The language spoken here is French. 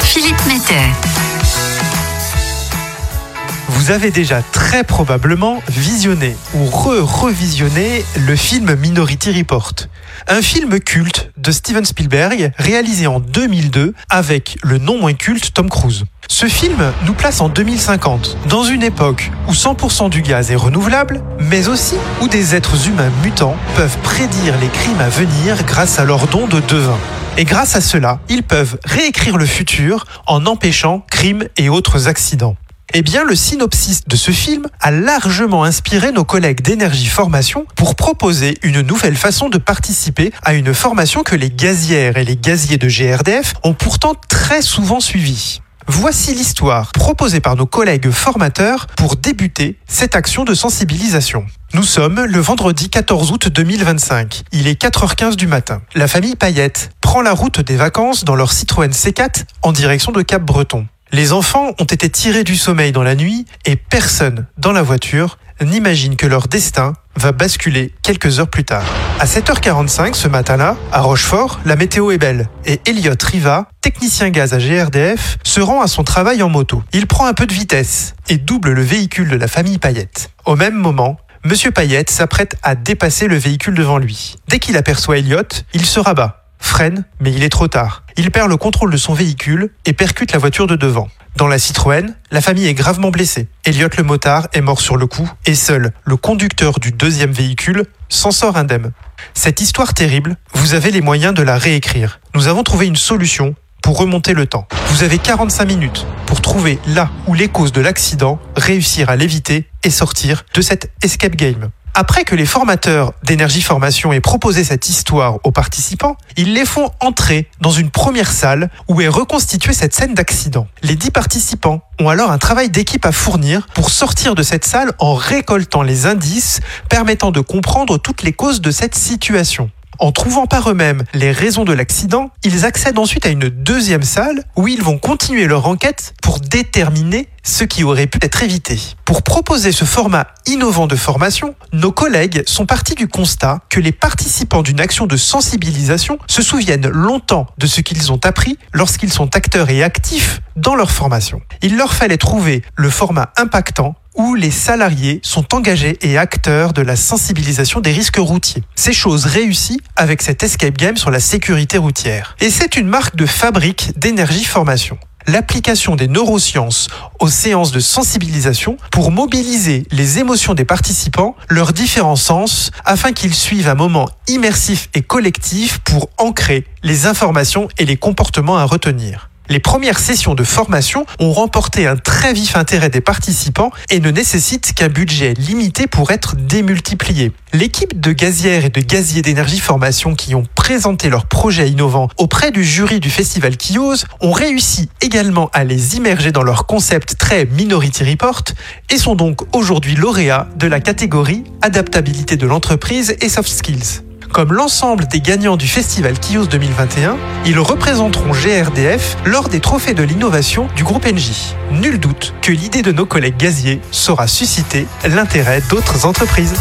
Philippe Metter. Vous avez déjà très probablement visionné ou re-revisionné le film Minority Report. Un film culte de Steven Spielberg réalisé en 2002 avec le non moins culte Tom Cruise. Ce film nous place en 2050, dans une époque où 100% du gaz est renouvelable, mais aussi où des êtres humains mutants peuvent prédire les crimes à venir grâce à leur don de devin. Et grâce à cela, ils peuvent réécrire le futur en empêchant crimes et autres accidents. Eh bien, le synopsis de ce film a largement inspiré nos collègues d'énergie formation pour proposer une nouvelle façon de participer à une formation que les gazières et les gaziers de GRDF ont pourtant très souvent suivie. Voici l'histoire proposée par nos collègues formateurs pour débuter cette action de sensibilisation. Nous sommes le vendredi 14 août 2025. Il est 4h15 du matin. La famille Payette prend la route des vacances dans leur Citroën C4 en direction de Cap Breton. Les enfants ont été tirés du sommeil dans la nuit et personne dans la voiture n'imagine que leur destin va basculer quelques heures plus tard. À 7h45 ce matin-là, à Rochefort, la météo est belle et Elliot Riva, technicien gaz à GRDF, se rend à son travail en moto. Il prend un peu de vitesse et double le véhicule de la famille Payette. Au même moment, Monsieur Payette s'apprête à dépasser le véhicule devant lui. Dès qu'il aperçoit Elliot, il se rabat freine, mais il est trop tard. Il perd le contrôle de son véhicule et percute la voiture de devant. Dans la Citroën, la famille est gravement blessée. Elliot le motard est mort sur le coup et seul le conducteur du deuxième véhicule s'en sort indemne. Cette histoire terrible, vous avez les moyens de la réécrire. Nous avons trouvé une solution pour remonter le temps. Vous avez 45 minutes pour trouver là où les causes de l'accident, réussir à l'éviter et sortir de cette escape game. Après que les formateurs d'énergie formation aient proposé cette histoire aux participants, ils les font entrer dans une première salle où est reconstituée cette scène d'accident. Les dix participants ont alors un travail d'équipe à fournir pour sortir de cette salle en récoltant les indices permettant de comprendre toutes les causes de cette situation. En trouvant par eux-mêmes les raisons de l'accident, ils accèdent ensuite à une deuxième salle où ils vont continuer leur enquête pour déterminer ce qui aurait pu être évité. Pour proposer ce format innovant de formation, nos collègues sont partis du constat que les participants d'une action de sensibilisation se souviennent longtemps de ce qu'ils ont appris lorsqu'ils sont acteurs et actifs dans leur formation. Il leur fallait trouver le format impactant où les salariés sont engagés et acteurs de la sensibilisation des risques routiers. Ces choses réussies avec cet escape game sur la sécurité routière. Et c'est une marque de fabrique d'énergie formation l'application des neurosciences aux séances de sensibilisation pour mobiliser les émotions des participants, leurs différents sens, afin qu'ils suivent un moment immersif et collectif pour ancrer les informations et les comportements à retenir. Les premières sessions de formation ont remporté un très vif intérêt des participants et ne nécessitent qu'un budget limité pour être démultiplié. L'équipe de gazières et de gaziers d'énergie formation qui ont présenté leurs projets innovants auprès du jury du festival Kios ont réussi également à les immerger dans leur concept très Minority Report et sont donc aujourd'hui lauréats de la catégorie adaptabilité de l'entreprise et soft skills. Comme l'ensemble des gagnants du festival Kios 2021, ils représenteront GRDF lors des trophées de l'innovation du groupe NJ. Nul doute que l'idée de nos collègues gaziers saura susciter l'intérêt d'autres entreprises.